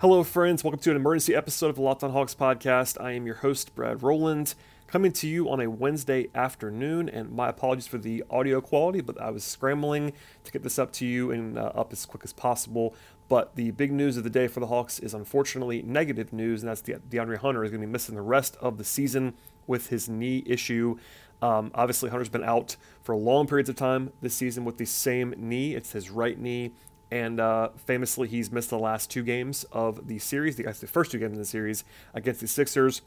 Hello, friends. Welcome to an emergency episode of the Locked On Hawks podcast. I am your host, Brad Rowland, coming to you on a Wednesday afternoon. And my apologies for the audio quality, but I was scrambling to get this up to you and uh, up as quick as possible. But the big news of the day for the Hawks is unfortunately negative news, and that's De- DeAndre Hunter is going to be missing the rest of the season with his knee issue. Um, obviously, Hunter's been out for long periods of time this season with the same knee. It's his right knee and uh, famously, he's missed the last two games of the series, the, the first two games in the series against the Sixers.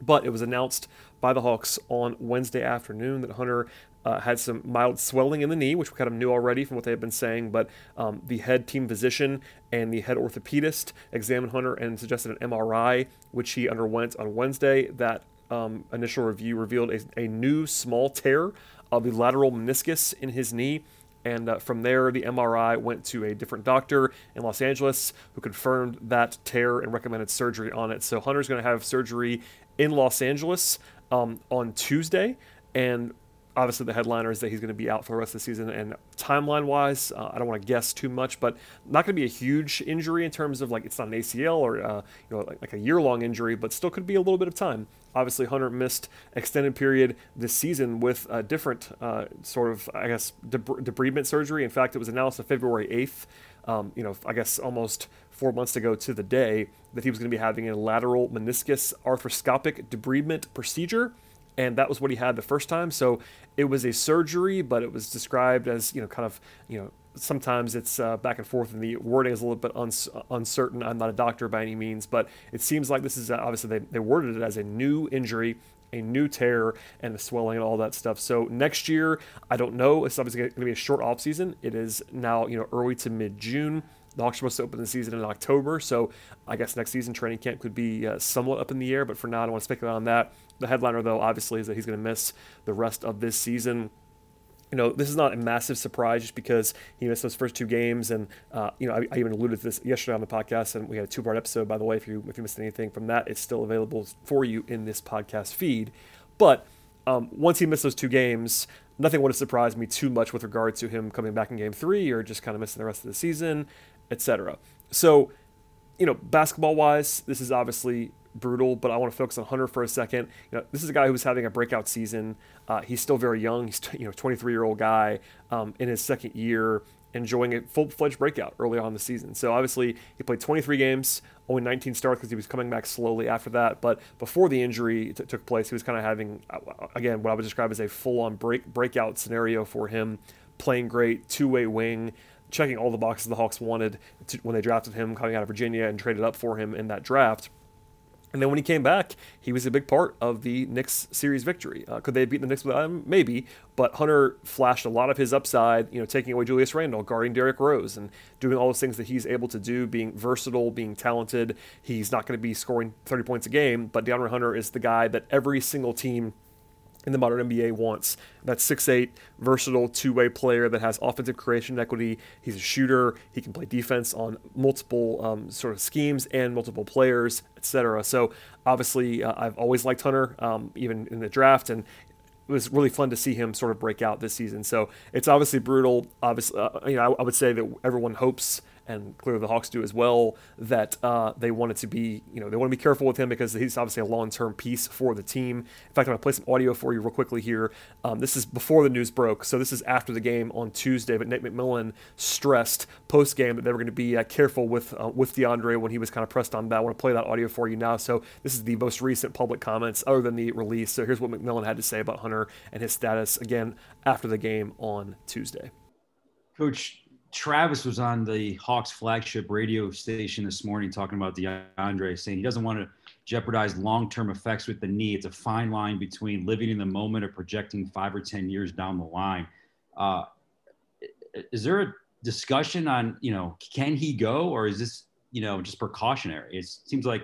But it was announced by the Hawks on Wednesday afternoon that Hunter uh, had some mild swelling in the knee, which we kind of knew already from what they had been saying. But um, the head team physician and the head orthopedist examined Hunter and suggested an MRI, which he underwent on Wednesday. That um, initial review revealed a, a new small tear of the lateral meniscus in his knee and uh, from there, the MRI went to a different doctor in Los Angeles who confirmed that tear and recommended surgery on it. So Hunter's going to have surgery in Los Angeles um, on Tuesday. And obviously, the headliner is that he's going to be out for the rest of the season. And timeline wise, uh, I don't want to guess too much, but not going to be a huge injury in terms of like it's not an ACL or uh, you know like, like a year long injury, but still could be a little bit of time. Obviously, Hunter missed extended period this season with a different uh, sort of, I guess, debridement surgery. In fact, it was announced on February 8th, um, you know, I guess almost four months ago to the day, that he was going to be having a lateral meniscus arthroscopic debridement procedure. And that was what he had the first time. So it was a surgery, but it was described as, you know, kind of, you know, sometimes it's uh, back and forth, and the wording is a little bit uncertain. I'm not a doctor by any means, but it seems like this is obviously they, they worded it as a new injury, a new tear, and the swelling and all that stuff. So next year, I don't know. It's obviously going to be a short off season. It is now you know early to mid June. The Hawks are supposed to open the season in October, so I guess next season training camp could be uh, somewhat up in the air. But for now, I don't want to speculate on that. The headliner, though, obviously, is that he's going to miss the rest of this season you know, this is not a massive surprise just because he missed those first two games, and uh, you know, I, I, even alluded to this yesterday on the podcast, and we had a two-part episode. By the way, if you if you missed anything from that, it's still available for you in this podcast feed. But um, once he missed those two games, nothing would have surprised me too much with regard to him coming back in Game Three or just kind of missing the rest of the season, etc. So, you know, basketball-wise, this is obviously brutal, but I want to focus on Hunter for a second. You know, this is a guy who's having a breakout season. Uh, he's still very young. He's you know 23 year old guy um, in his second year, enjoying a full fledged breakout early on the season. So obviously he played 23 games, only 19 starts because he was coming back slowly after that. But before the injury t- took place, he was kind of having uh, again what I would describe as a full on break breakout scenario for him, playing great, two way wing checking all the boxes the Hawks wanted to, when they drafted him coming out of Virginia and traded up for him in that draft. And then when he came back, he was a big part of the Knicks series victory. Uh, could they have beaten the Knicks without him? Maybe. But Hunter flashed a lot of his upside, you know, taking away Julius Randle, guarding Derrick Rose, and doing all those things that he's able to do, being versatile, being talented. He's not going to be scoring 30 points a game, but DeAndre Hunter is the guy that every single team in the modern NBA wants. That 6'8, versatile two way player that has offensive creation equity. He's a shooter. He can play defense on multiple um, sort of schemes and multiple players, etc. So obviously, uh, I've always liked Hunter, um, even in the draft, and it was really fun to see him sort of break out this season. So it's obviously brutal. Obviously, uh, you know, I, I, would say that everyone hopes and clearly the Hawks do as well, that uh, they wanted to be, you know, they want to be careful with him because he's obviously a long-term piece for the team. In fact, I'm going to play some audio for you real quickly here. Um, this is before the news broke, so this is after the game on Tuesday. But Nate McMillan stressed post-game that they were going to be uh, careful with uh, with DeAndre when he was kind of pressed on that. I want to play that audio for you now. So this is the most recent public comments other than the release. So here's what McMillan had to say about Hunter and his status again after the game on Tuesday. Coach, Travis was on the Hawks flagship radio station this morning talking about DeAndre, saying he doesn't want to jeopardize long term effects with the knee. It's a fine line between living in the moment or projecting five or 10 years down the line. Uh, is there a discussion on, you know, can he go or is this, you know, just precautionary? It seems like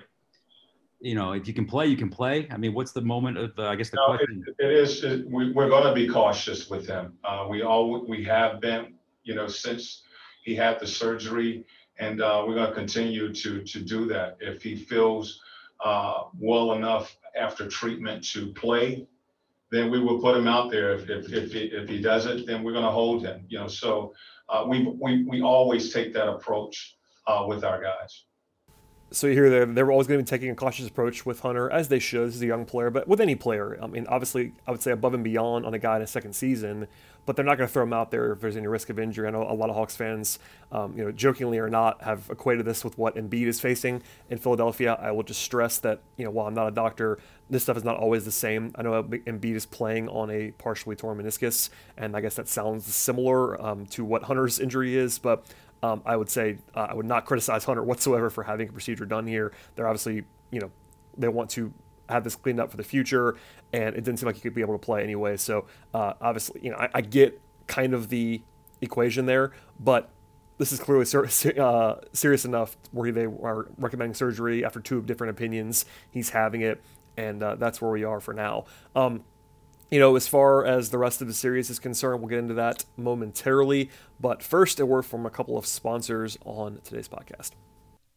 you know, if you can play, you can play. I mean, what's the moment of, uh, I guess the no, question? it, it is, it, we, we're going to be cautious with him. Uh, we all, we have been, you know, since he had the surgery and uh, we're going to continue to, to do that. If he feels uh, well enough after treatment to play, then we will put him out there. If, if, if, he, if he doesn't, then we're going to hold him, you know, so uh, we, we, we always take that approach uh, with our guys so you hear they're, they're always going to be taking a cautious approach with Hunter, as they should. He's a young player, but with any player, I mean, obviously, I would say above and beyond on a guy in a second season, but they're not going to throw him out there if there's any risk of injury. I know a lot of Hawks fans, um, you know, jokingly or not, have equated this with what Embiid is facing in Philadelphia. I will just stress that, you know, while I'm not a doctor, this stuff is not always the same. I know Embiid is playing on a partially torn meniscus, and I guess that sounds similar um, to what Hunter's injury is, but um, I would say uh, I would not criticize Hunter whatsoever for having a procedure done here. They're obviously, you know, they want to have this cleaned up for the future, and it didn't seem like he could be able to play anyway. So uh, obviously, you know, I, I, get kind of the equation there, but this is clearly ser- uh, serious enough where they are recommending surgery after two different opinions. He's having it, and uh, that's where we are for now. Um, you know, as far as the rest of the series is concerned, we'll get into that momentarily. But first, a word from a couple of sponsors on today's podcast.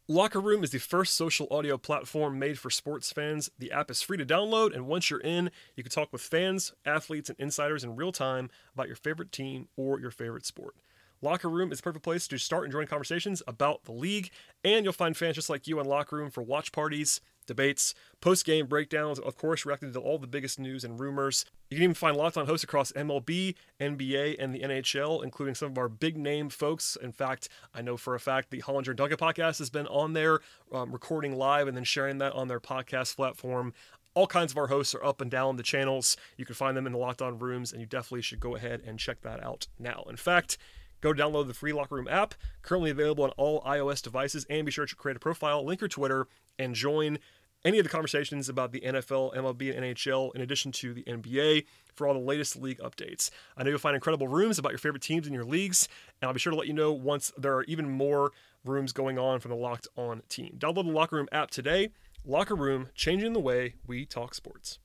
Locker Room is the first social audio platform made for sports fans. The app is free to download, and once you're in, you can talk with fans, athletes, and insiders in real time about your favorite team or your favorite sport. Locker Room is the perfect place to start and join conversations about the league, and you'll find fans just like you in Locker Room for watch parties, debates, post game breakdowns, of course, reacting to all the biggest news and rumors. You can even find lots on hosts across MLB, NBA, and the NHL, including some of our big name folks. In fact, I know for a fact the Hollinger Duncan podcast has been on there um, recording live and then sharing that on their podcast platform. All kinds of our hosts are up and down the channels. You can find them in the Locked On rooms, and you definitely should go ahead and check that out now. In fact, Go download the free Locker Room app, currently available on all iOS devices, and be sure to create a profile, link your Twitter, and join any of the conversations about the NFL, MLB, and NHL, in addition to the NBA, for all the latest league updates. I know you'll find incredible rooms about your favorite teams in your leagues, and I'll be sure to let you know once there are even more rooms going on from the Locked On team. Download the Locker Room app today. Locker Room, changing the way we talk sports.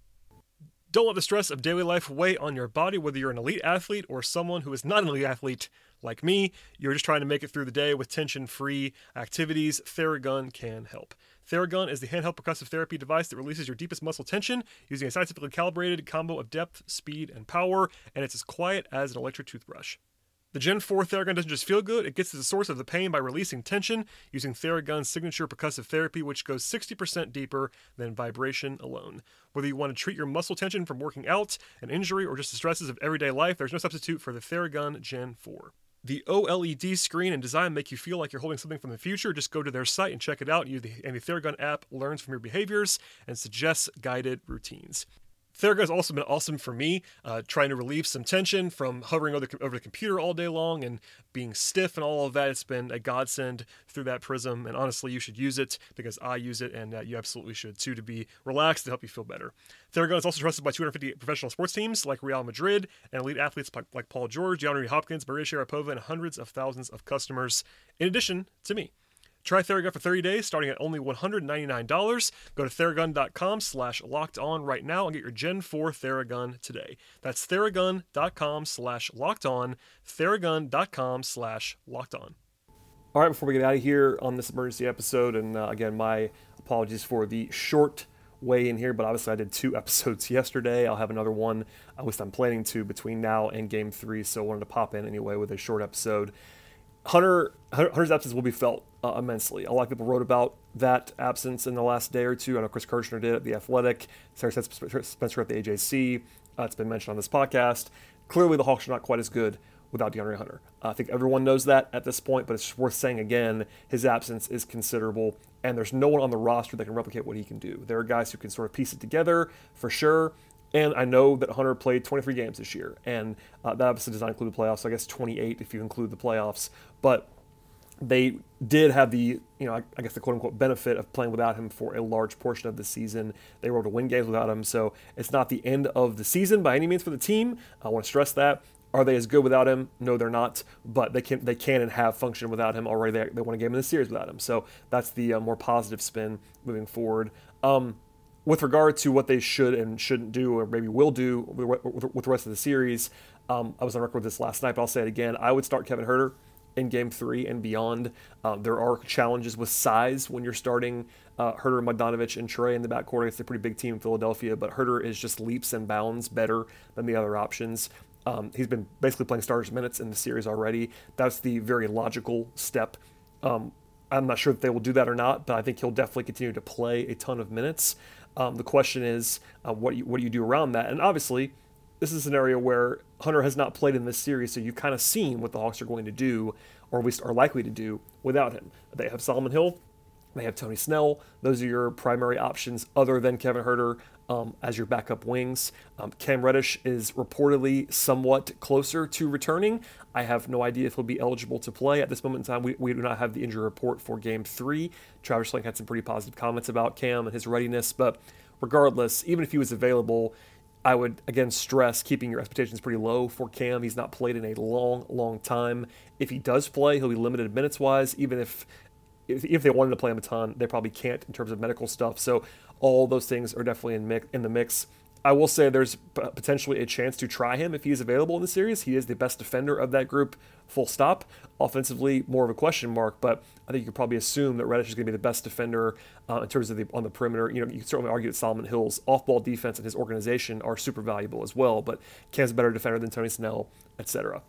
Don't let the stress of daily life weigh on your body, whether you're an elite athlete or someone who is not an elite athlete like me. You're just trying to make it through the day with tension free activities. Theragun can help. Theragun is the handheld percussive therapy device that releases your deepest muscle tension using a scientifically calibrated combo of depth, speed, and power, and it's as quiet as an electric toothbrush. The Gen 4 Theragun doesn't just feel good, it gets to the source of the pain by releasing tension using Theragun's signature percussive therapy, which goes 60% deeper than vibration alone. Whether you want to treat your muscle tension from working out, an injury, or just the stresses of everyday life, there's no substitute for the Theragun Gen 4. The OLED screen and design make you feel like you're holding something from the future. Just go to their site and check it out. You, and the Theragun app learns from your behaviors and suggests guided routines. Theragun has also been awesome for me, uh, trying to relieve some tension from hovering over the, over the computer all day long and being stiff and all of that. It's been a godsend through that prism, and honestly, you should use it because I use it, and uh, you absolutely should too to be relaxed to help you feel better. Theragun is also trusted by 250 professional sports teams like Real Madrid and elite athletes like Paul George, DeAndre Hopkins, Maria Sharapova, and hundreds of thousands of customers, in addition to me. Try Theragun for 30 days, starting at only $199. Go to theragun.com slash locked on right now and get your Gen 4 Theragun today. That's theragun.com slash locked on, theragun.com slash locked on. All right, before we get out of here on this emergency episode, and uh, again, my apologies for the short way in here, but obviously I did two episodes yesterday. I'll have another one, at least I'm planning to, between now and game three, so I wanted to pop in anyway with a short episode. Hunter Hunter's absence will be felt uh, immensely. A lot of people wrote about that absence in the last day or two. I know Chris Kirschner did at the Athletic. Sarah Spencer at the AJC. Uh, it's been mentioned on this podcast. Clearly, the Hawks are not quite as good without DeAndre Hunter. Uh, I think everyone knows that at this point, but it's worth saying again. His absence is considerable, and there's no one on the roster that can replicate what he can do. There are guys who can sort of piece it together for sure. And I know that Hunter played 23 games this year, and uh, that obviously does not include the playoffs. So I guess 28 if you include the playoffs. But they did have the, you know, I, I guess the quote unquote benefit of playing without him for a large portion of the season. They were able to win games without him, so it's not the end of the season by any means for the team. I want to stress that. Are they as good without him? No, they're not. But they can they can and have functioned without him already. They, they won a game in the series without him. So that's the uh, more positive spin moving forward. Um, with regard to what they should and shouldn't do, or maybe will do with the rest of the series, um, I was on record with this last night, but I'll say it again. I would start Kevin Huerter in game three and beyond. Um, there are challenges with size when you're starting uh, Huerter, Bogdanovic, and Trae in the backcourt. It's a pretty big team in Philadelphia, but Huerter is just leaps and bounds better than the other options. Um, he's been basically playing starters minutes in the series already. That's the very logical step. Um, I'm not sure if they will do that or not, but I think he'll definitely continue to play a ton of minutes. Um, the question is, uh, what you, what do you do around that? And obviously, this is an area where Hunter has not played in this series, so you've kind of seen what the Hawks are going to do, or at least are likely to do, without him. They have Solomon Hill, they have Tony Snell. Those are your primary options, other than Kevin Huerter um, as your backup wings. Um, Cam Reddish is reportedly somewhat closer to returning. I have no idea if he'll be eligible to play at this moment in time. We, we do not have the injury report for Game Three. Travis Schlenk had some pretty positive comments about Cam and his readiness, but regardless, even if he was available, I would again stress keeping your expectations pretty low for Cam. He's not played in a long, long time. If he does play, he'll be limited minutes wise. Even if if they wanted to play him a ton, they probably can't in terms of medical stuff. So all those things are definitely in mix, in the mix. I will say there's potentially a chance to try him if he is available in the series. He is the best defender of that group, full stop. Offensively, more of a question mark, but I think you could probably assume that Reddish is going to be the best defender uh, in terms of the on the perimeter. You know, you can certainly argue that Solomon Hill's off-ball defense and his organization are super valuable as well, but Cam's a better defender than Tony Snell, etc.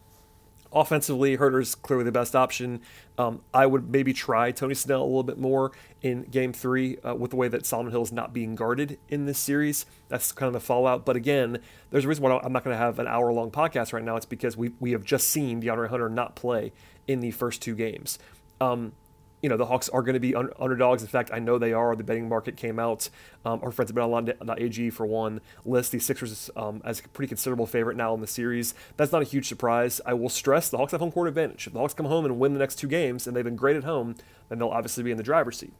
Offensively, Huerter's clearly the best option. Um, I would maybe try Tony Snell a little bit more in Game Three uh, with the way that Solomon Hill is not being guarded in this series. That's kind of the fallout. But again, there's a reason why I'm not going to have an hour-long podcast right now. It's because we we have just seen DeAndre Hunter not play in the first two games. Um, you know, the Hawks are going to be un- underdogs. In fact, I know they are. The betting market came out. Um, our friends have been on AG for one list the Sixers um, as a pretty considerable favorite now in the series. That's not a huge surprise. I will stress the Hawks have home court advantage. If the Hawks come home and win the next two games, and they've been great at home, then they'll obviously be in the driver's seat.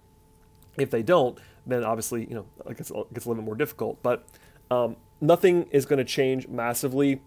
If they don't, then obviously, you know, it gets, it gets a little bit more difficult. But um, nothing is going to change massively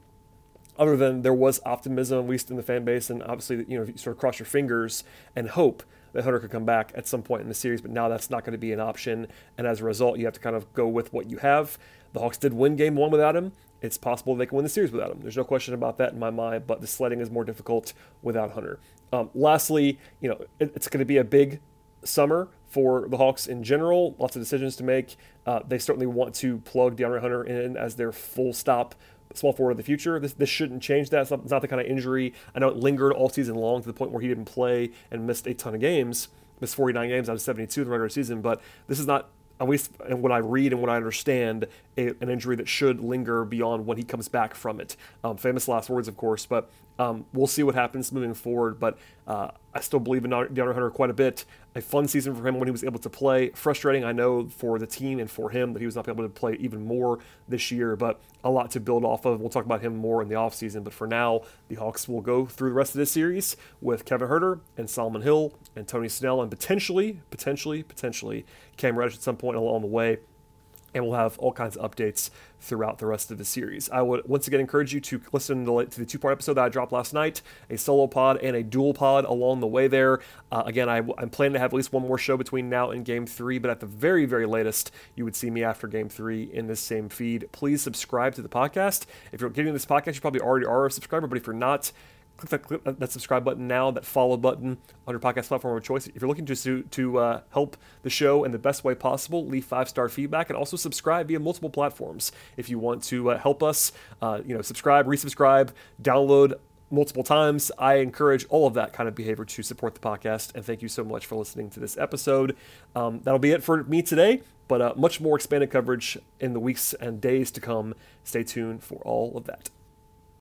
other than there was optimism, at least in the fan base, and obviously, you know, if you sort of cross your fingers and hope that Hunter could come back at some point in the series, but now that's not going to be an option. And as a result, you have to kind of go with what you have. The Hawks did win game one without him. It's possible they can win the series without him. There's no question about that in my mind, but the sledding is more difficult without Hunter. Um, lastly, you know, it, it's going to be a big summer for the Hawks in general. Lots of decisions to make. Uh, they certainly want to plug DeAndre Hunter in as their full stop small forward of the future. This, this shouldn't change that. It's not, it's not, the kind of injury. I know it lingered all season long to the point where he didn't play and missed a ton of games, missed 49 games out of 72 in the regular season. But this is not, at least in what I read and what I understand, a, an injury that should linger beyond when he comes back from it. Um, famous last words, of course, but um, we'll see what happens moving forward, but uh, I still believe in DeAndre Hunter quite a bit. A fun season for him when he was able to play. Frustrating, I know, for the team and for him that he was not able to play even more this year, but a lot to build off of. We'll talk about him more in the offseason, but for now, the Hawks will go through the rest of this series with Kevin Huerter and Solomon Hill and Tony Snell and potentially, potentially, potentially Cam Reddish at some point along the way and we'll have all kinds of updates throughout the rest of the series. I would once again encourage you to listen to the two part episode that I dropped last night, a solo pod and a dual pod along the way there. Uh, again, I, am planning to have at least one more show between now and game three, but at the very, very latest, you would see me after game three in this same feed. Please subscribe to the podcast. If you're getting this podcast, you probably already are a subscriber, but if you're not, click that, click that subscribe button now, that follow button on your podcast platform of choice. If you're looking to to uh, help the show in the best way possible, leave five star feedback and also subscribe via multiple platforms. If you want to uh, help us, uh, you know, subscribe, resubscribe, download multiple times. I encourage all of that kind of behavior to support the podcast. And thank you so much for listening to this episode. Um, that'll be it for me today, but uh, much more expanded coverage in the weeks and days to come. Stay tuned for all of that.